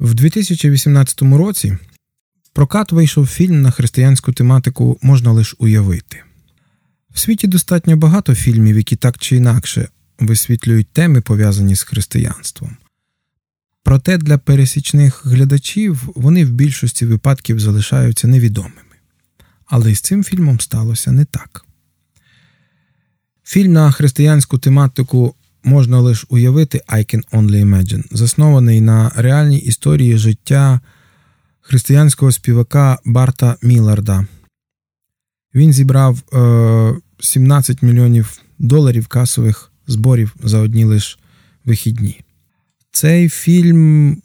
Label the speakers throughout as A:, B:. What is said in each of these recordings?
A: В 2018 році в прокат вийшов фільм на християнську тематику можна лише уявити. В світі достатньо багато фільмів, які так чи інакше висвітлюють теми, пов'язані з християнством. Проте для пересічних глядачів вони в більшості випадків залишаються невідомими. Але з цим фільмом сталося не так. Фільм на християнську тематику можна лише уявити I can only imagine, заснований на реальній історії життя християнського співака Барта Міларда. Він зібрав е, 17 мільйонів доларів касових зборів за одні лише вихідні. Цей фільм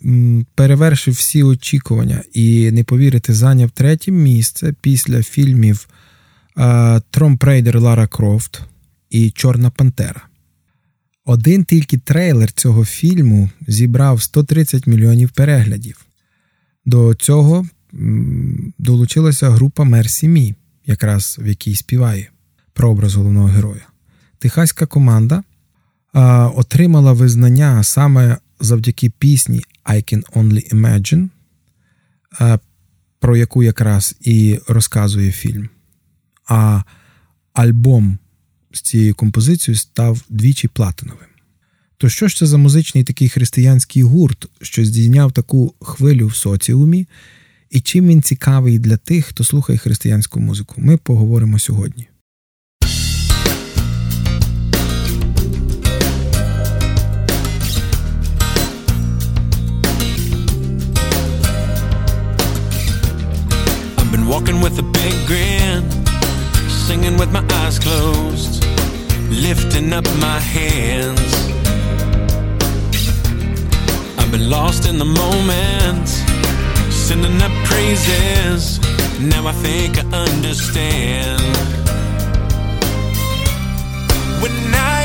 A: перевершив всі очікування і не повірите, зайняв третє місце після фільмів Тром Прейдер Лара Крофт і Чорна Пантера. Один тільки трейлер цього фільму зібрав 130 мільйонів переглядів. До цього долучилася група Мерсі Мі, якраз в якій співає про образ головного героя. Техаська команда а, отримала визнання саме завдяки пісні I Can Only Imagine, а, про яку якраз і розказує фільм. А альбом з цією композицією став двічі платиновим. То що ж це за музичний такий християнський гурт, що здійняв таку хвилю в соціумі, і чим він цікавий для тих, хто слухає християнську музику? Ми поговоримо сьогодні. Walking with a big grin, singing with my eyes closed, lifting up my hands. I've been lost in the moment, sending up praises. Now I think I understand. When I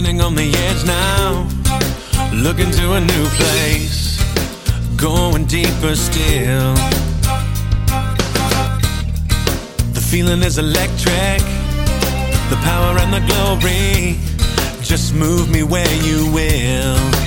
A: standing on the edge now, looking to a new place, going deeper still. The feeling is electric, the power and the glory. Just move me where you will.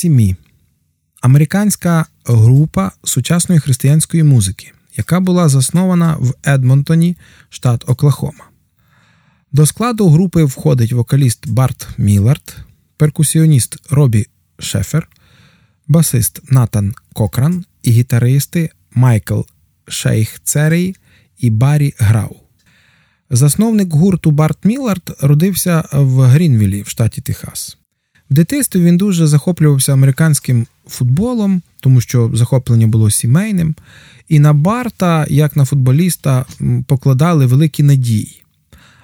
A: MercyMe американська група сучасної християнської музики, яка була заснована в Едмонтоні, штат Оклахома. До складу групи входить вокаліст Барт Мілард, перкусіоніст Робі Шефер, басист Натан Кокран
B: і гітаристи Майкл Шейхцер і Баррі Граул. Засновник гурту Барт Міллард родився в Грінвілі в штаті Техас. В дитинстві він дуже захоплювався американським футболом, тому що захоплення було сімейним, і на Барта, як на футболіста, покладали великі надії.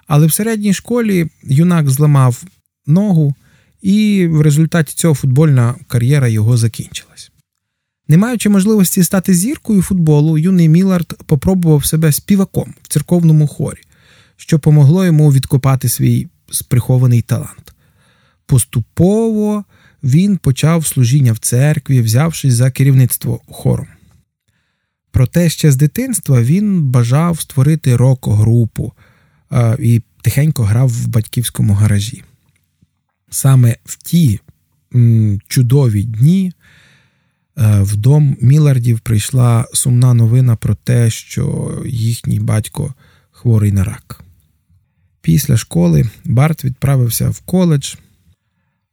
B: Але в середній школі юнак зламав ногу, і в результаті цього футбольна кар'єра його закінчилась. Не маючи можливості стати зіркою футболу, юний Мілард попробував себе співаком в церковному хорі, що помогло йому відкопати свій сприхований талант. Поступово він почав служіння в церкві, взявшись за керівництво хором. Проте ще з дитинства він бажав створити рок-групу і тихенько грав в батьківському гаражі. Саме в ті чудові дні е, в дом Мілардів прийшла сумна новина про те, що їхній батько хворий на рак. Після школи Барт відправився в коледж,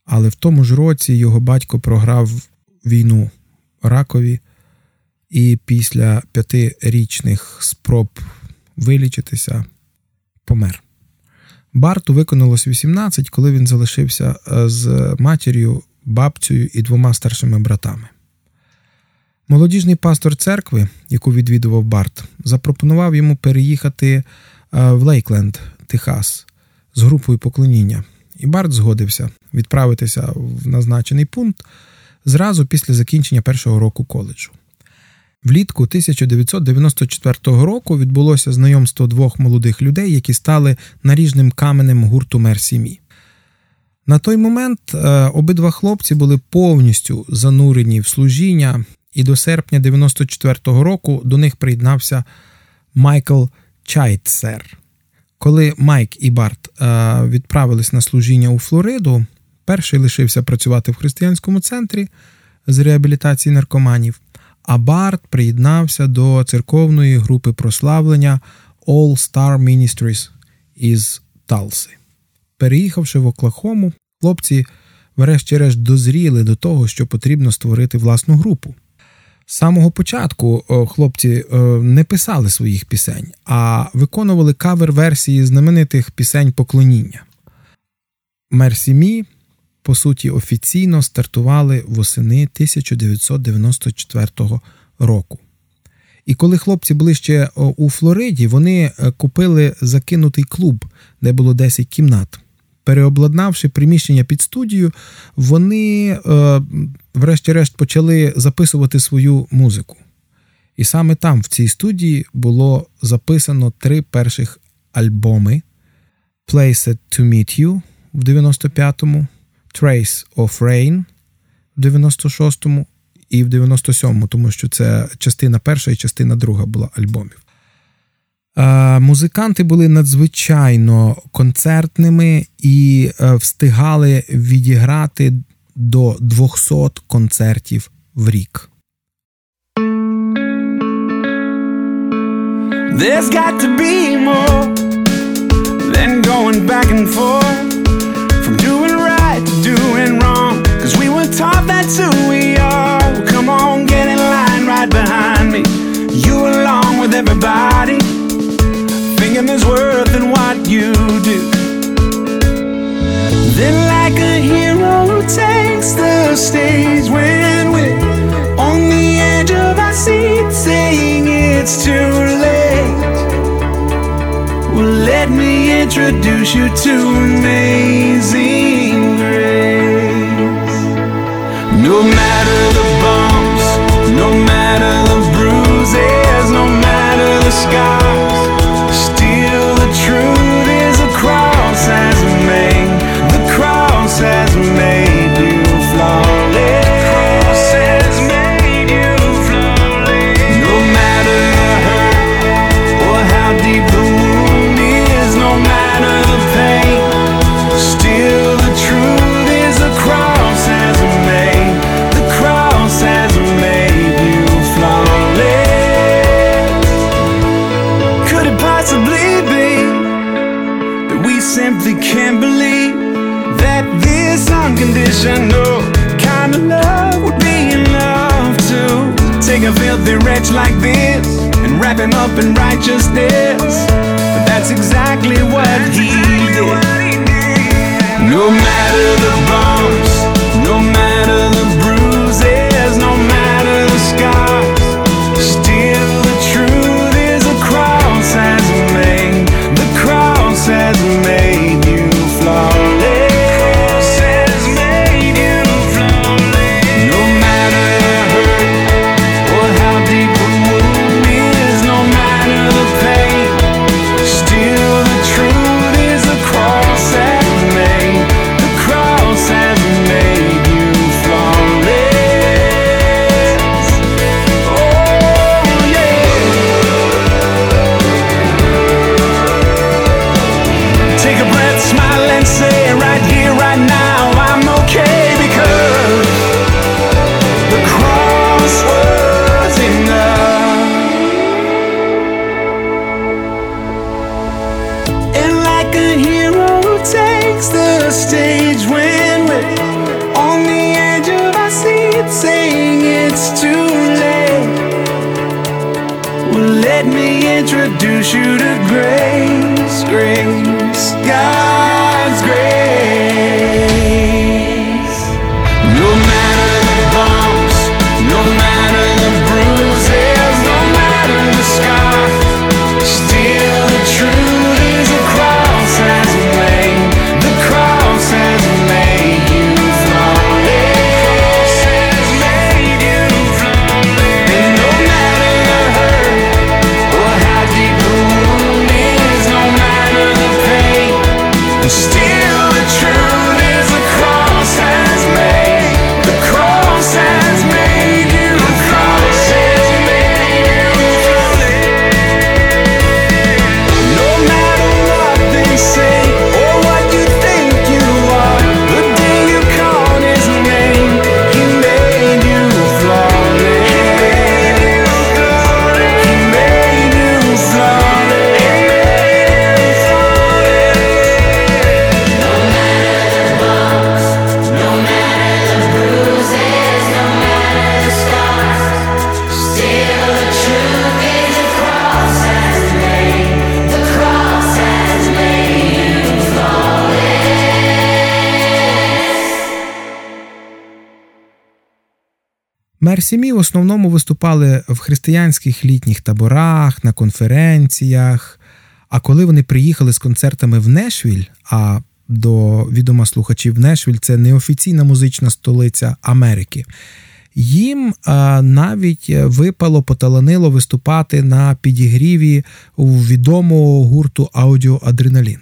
B: але в тому ж році його батько програв війну ракові, і після п'ятирічних спроб вилічитися помер. Барту виконалось 18, коли він залишився е, з матір'ю, бабцею і двома старшими братами. Молодіжний пастор церкви, яку відвідував Барт, запропонував йому переїхати е, в Лейкленд, Техас, з групою поклоніння, і Барт згодився відправитися в назначений пункт зразу після закінчення першого року коледжу. Влітку 1994 року відбулося знайомство двох молодих людей, які стали наріжним каменем гурту Мерсімі. На той момент е, обидва хлопці були повністю занурені в служіння, і до серпня 94-го року до них приєднався Майкл Чайтсер. Коли Майк і Барт е, відправились на служіння у Флориду, перший лишився працювати в християнському центрі з реабілітації наркоманів а Барт приєднався до церковної групи прославлення All Star Ministries із Талси. Переїхавши в Оклахому, хлопці, врешті-решт, дозріли до того, що потрібно створити власну групу. З самого початку хлопці не писали своїх пісень, а виконували кавер-версії знаменитих пісень поклоніння. Мерсі Мі по суті, офіційно стартували восени 1994 року. І коли хлопці були ще у Флориді, вони е, купили закинутий клуб, де було 10 кімнат. Переобладнавши приміщення під студію, вони, е, врешті-решт, почали записувати свою музику. І саме там, в цій студії, було записано три перших альбоми: Place It To Meet You в 95-му, Trace of Rain в 96-му і в 97-му, тому що це частина перша і частина друга була альбомів. Музиканти були надзвичайно концертними і е, встигали відіграти до 200 концертів в рік. There's got to be more than going back and forth from doing right to doing wrong. Cause we were taught that's who we are. Well, come on, get in line right behind me. You along with everybody. There's worth in what you do. Then, like a hero who takes the stage when we're on the edge of our seat, saying it's too late. Well, let me introduce you to amazing grace. No matter the bumps, no matter the bruises, no matter the scars, Мерсі Мі в основному виступали в християнських літніх таборах, на конференціях. А коли вони приїхали з концертами в Нешвіль, а до відома слухачів Нешвіль це неофіційна музична столиця Америки. Їм а, навіть випало, поталанило виступати на підігріві у відомого гурту Аудіоадреналін.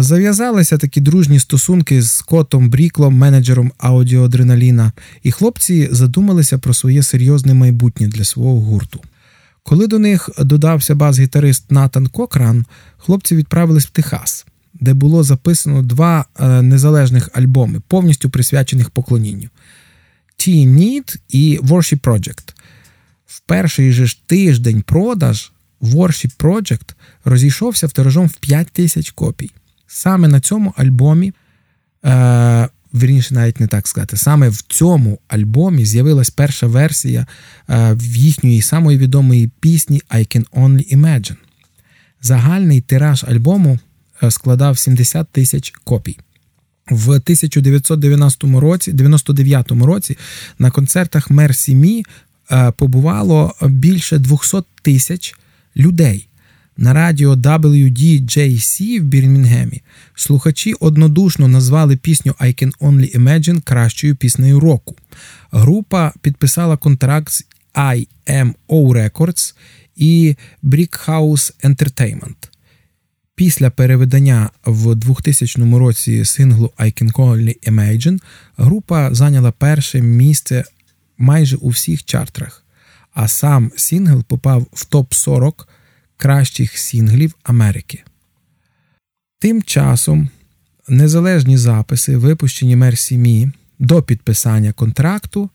B: Зав'язалися такі дружні стосунки з Котом Бріклом, менеджером аудіоадреналіна, і хлопці задумалися про своє серйозне майбутнє для свого гурту. Коли до них додався бас-гітарист Натан Кокран, хлопці відправились в Техас, де було записано два е, незалежних альбоми, повністю присвячених поклонінню: Teen Need і Worship Project. В перший же ж тиждень продаж Worship Project розійшовся тиражом в 5 тисяч копій. Саме на цьому альбомі, е, вірніше, навіть не так сказати, саме в цьому альбомі з'явилась перша версія е, їхньої самої відомої пісні I Can Only Imagine. Загальний тираж альбому е, складав 70 тисяч копій. В 1990 році, 99 році на концертах Мерсі Мі е, побувало більше 200 тисяч людей. На радіо WDJC в Бірмінгемі слухачі однодушно назвали пісню I Can Only Imagine кращою піснею року. Група підписала контракт з INO Records і Brickhouse Entertainment. Після переведення в 2000 році синглу I Can Only Imagine група зайняла перше місце майже у всіх чартах, а сам сингл попав в топ-40 кращих сінглів Америки. Тим часом незалежні записи, випущені Мерсі Мі до підписання контракту,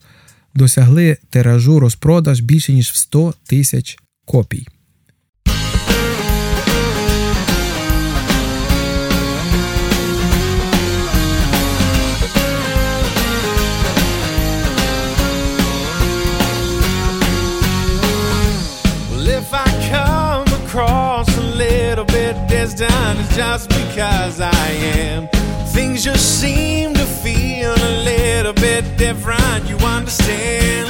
B: досягли тиражу розпродаж більше ніж в 100 тисяч копій.
A: Has done is just because I am. Things just seem to feel a little bit different, you understand?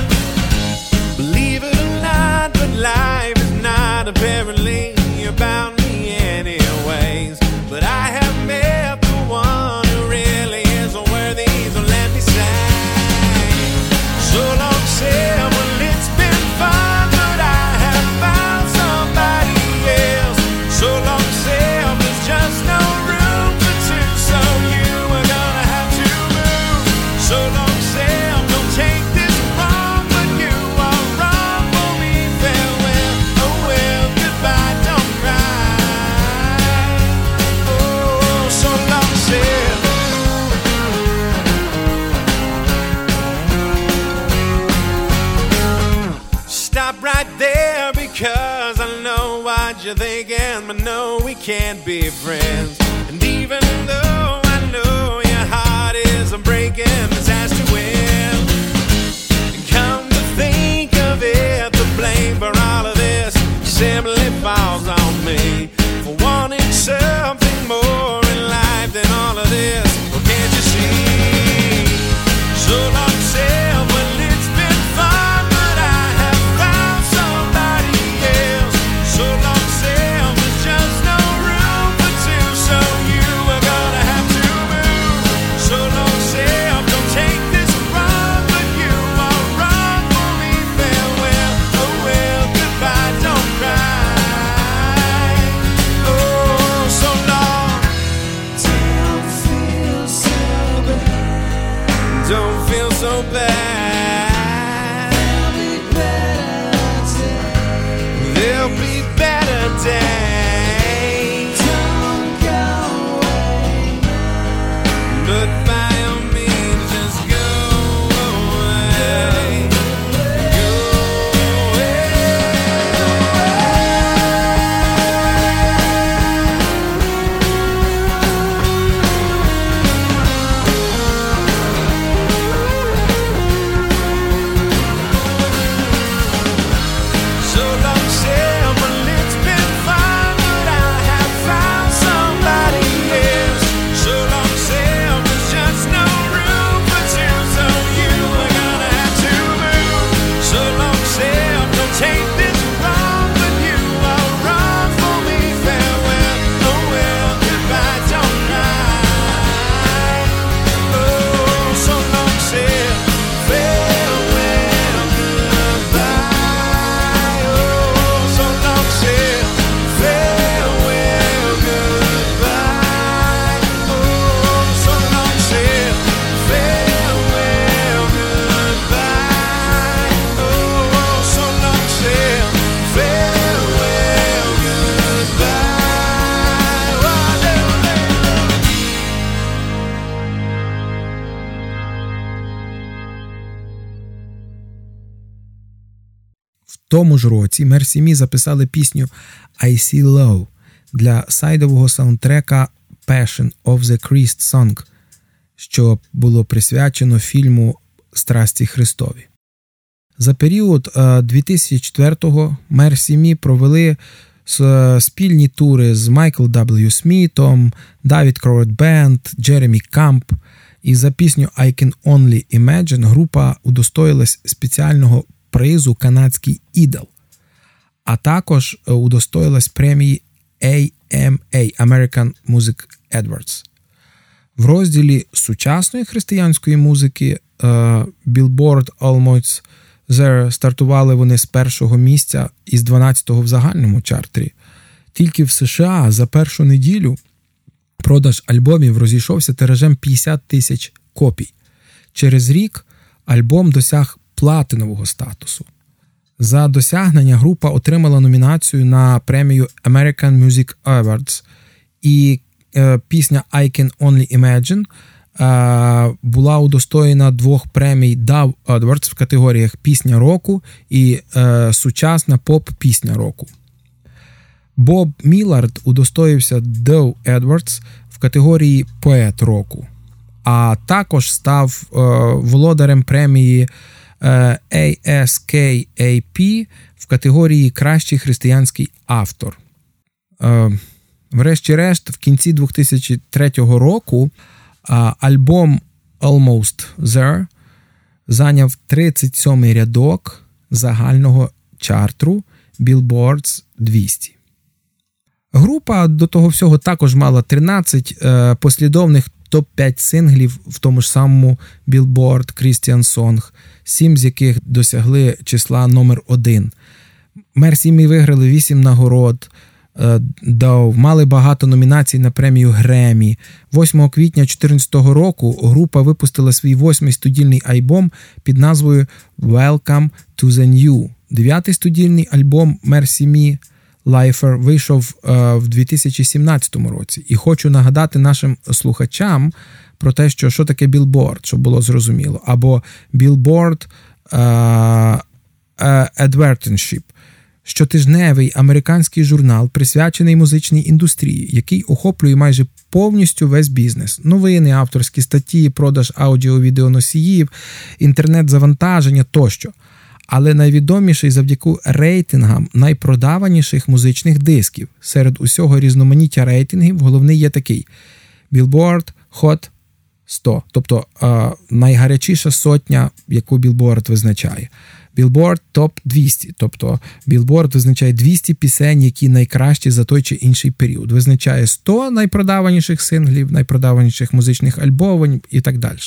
A: Believe it or not, but life is not apparently about me, anyways. But I can be friends.
B: Ж році MercyMe записали пісню I See Love для сайдового саундтрека Passion of the Christ Song, що було присвячено фільму Страсті Христові. За період е, 2004-го MercyMe провели спільні тури з Майкл W. Смітом, David Crowder Band, Джеремі Камп. І за пісню I Can Only Imagine група удостоїлась спеціального призу канадський ідол, а також е, удостоїлась премії AMA American Music Awards. В розділі сучасної християнської музики е, Billboard Almost There стартували вони з першого місця із 12-го в загальному чартері. Тільки в США за першу неділю продаж альбомів розійшовся тиражем 50 тисяч копій. Через рік альбом досяг платинового статусу. За досягнення група отримала номінацію на премію American Music Awards, і е, пісня I Can Only Imagine е, була удостоєна двох премій Dove Awards в категоріях Пісня року і е, Сучасна поп-пісня року. Боб Міллард удостоївся Dove Edwards в категорії Поет року, а також став е, володарем премії ASKAP в категорії Кращий християнський автор. Е, Врешті-решт, в кінці 2003 року альбом Almost There зайняв 37-й рядок загального чартру Billboards 200. Група до того всього також мала 13 е, послідовних топ-5 синглів в тому ж самому Billboard Christian Song, сім з яких досягли числа номер 1 Мерсі Мі виграли 8 нагород. е, мали багато номінацій на премію Гремі. 8 квітня 2014 року група випустила свій восьмий студійний альбом під назвою Welcome to the New. Дев'ятий студійний альбом Mercy Me Lifer вийшов е, в 2017 році. І хочу нагадати нашим слухачам про те, що що таке білборд, щоб було зрозуміло, або білборд Advertenship – щотижневий американський журнал, присвячений музичній індустрії, який охоплює майже повністю весь бізнес: новини, авторські статті, продаж аудіо-відеоносіїв, інтернет-завантаження тощо. Але найвідоміший завдяки рейтингам найпродаваніших музичних дисків. Серед усього різноманіття рейтингів головний є такий: Billboard Hot 100, тобто е, найгарячіша сотня, яку Billboard визначає. Billboard Top 200, тобто Billboard визначає 200 пісень, які найкращі за той чи інший період. Визначає 100 найпродаваніших синглів, найпродаваніших музичних альбомів і так далі.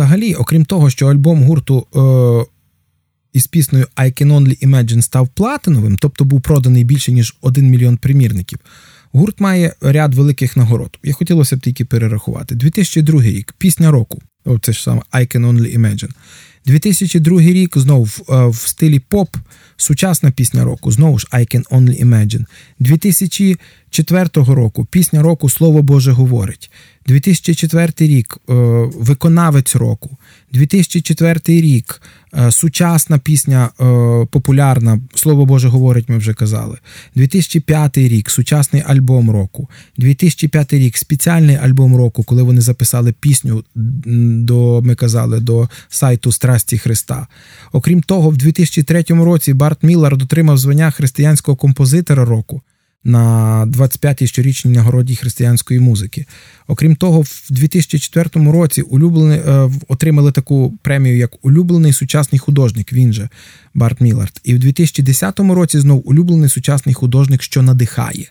B: Взагалі, окрім того, що альбом гурту е, із піснею I Can Only Imagine став платиновим, тобто був проданий більше ніж 1 мільйон примірників. Гурт має ряд великих нагород. Я хотілося б тільки перерахувати. 2002 рік, пісня року. О, це ж саме I Can Only Imagine. 2002 рік знову в, е, в стилі поп, сучасна пісня року, знову ж I Can Only Imagine. 2004 року пісня року Слово Боже говорить. 2004 рік е, виконавець року. 2004 рік е, сучасна пісня е, популярна, Слово Боже говорить, ми вже казали. 2005 рік сучасний альбом року. 2005 рік спеціальний альбом року, коли вони записали пісню до, ми казали, до сайту Страсті Христа. Окрім того, в 2003 році Барт Міллард отримав звання християнського композитора року на 25-й щорічній нагороді християнської музики. Окрім того, в 2004 році улюблений, е, отримали таку премію як улюблений сучасний художник. Він же Барт Міллард. І в 2010 році знов улюблений сучасний художник, що надихає.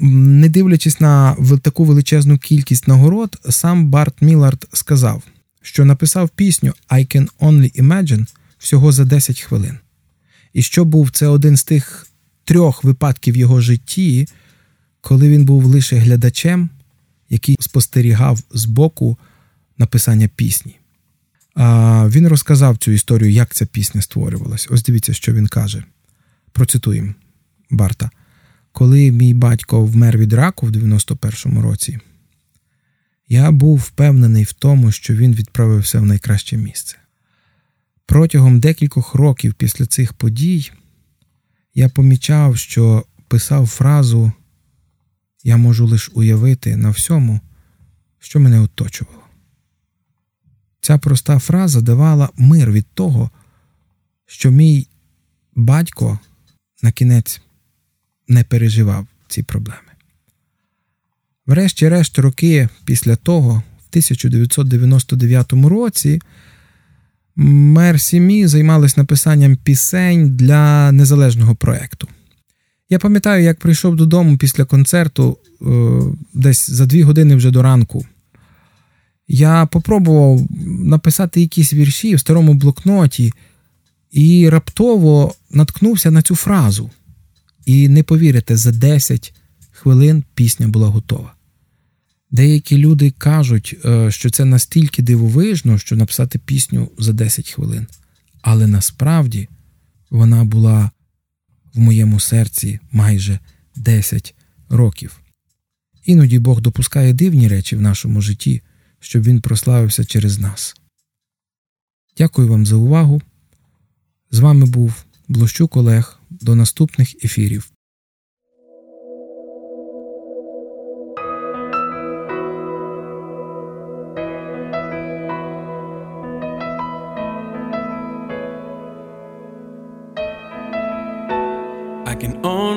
B: Не дивлячись на таку величезну кількість нагород, сам Барт Міллард сказав, що написав пісню I Can Only Imagine всього за 10 хвилин. І що був це один з тих трьох випадків його житті, коли він був лише глядачем, який спостерігав з боку написання пісні. А Він розказав цю історію, як ця пісня створювалась. Ось дивіться, що він каже. Процитуємо Барта. Коли мій батько вмер від раку в 91-му році, я був впевнений в тому, що він відправився в найкраще місце. Протягом декількох років після цих подій я помічав, що писав фразу Я можу лише уявити на всьому, що мене оточувало. Ця проста фраза давала мир від того, що мій батько на кінець не переживав ці проблеми. Врешті-решт, роки після того, в 1999 році, мер сім'ї займалась написанням пісень для незалежного проєкту. Я пам'ятаю, як прийшов додому після концерту е, десь за дві години вже до ранку. Я попробував написати якісь вірші в старому блокноті і раптово наткнувся на цю фразу. І не повірите, за 10 хвилин пісня була готова. Деякі люди кажуть, е, що це настільки дивовижно, що написати пісню за 10 хвилин. Але насправді вона була в моєму серці майже 10 років. Іноді Бог допускає дивні речі в нашому житті, щоб він прославився через нас. Дякую вам за увагу. З вами був Блощук Олег. До наступних ефірів.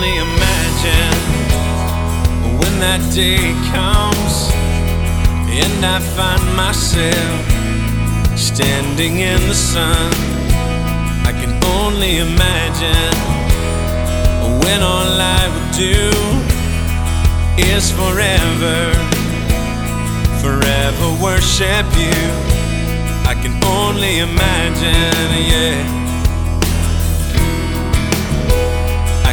A: Only imagine when that day comes and I find myself standing in the sun. I can only imagine when all I would do is forever, forever worship you. I I can only imagine, yeah.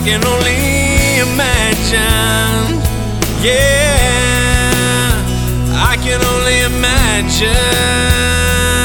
A: I can only imagine. Yeah, I can only imagine.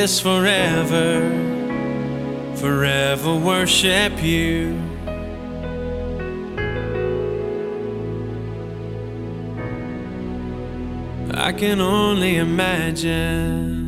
A: Forever, forever worship you. I can only imagine.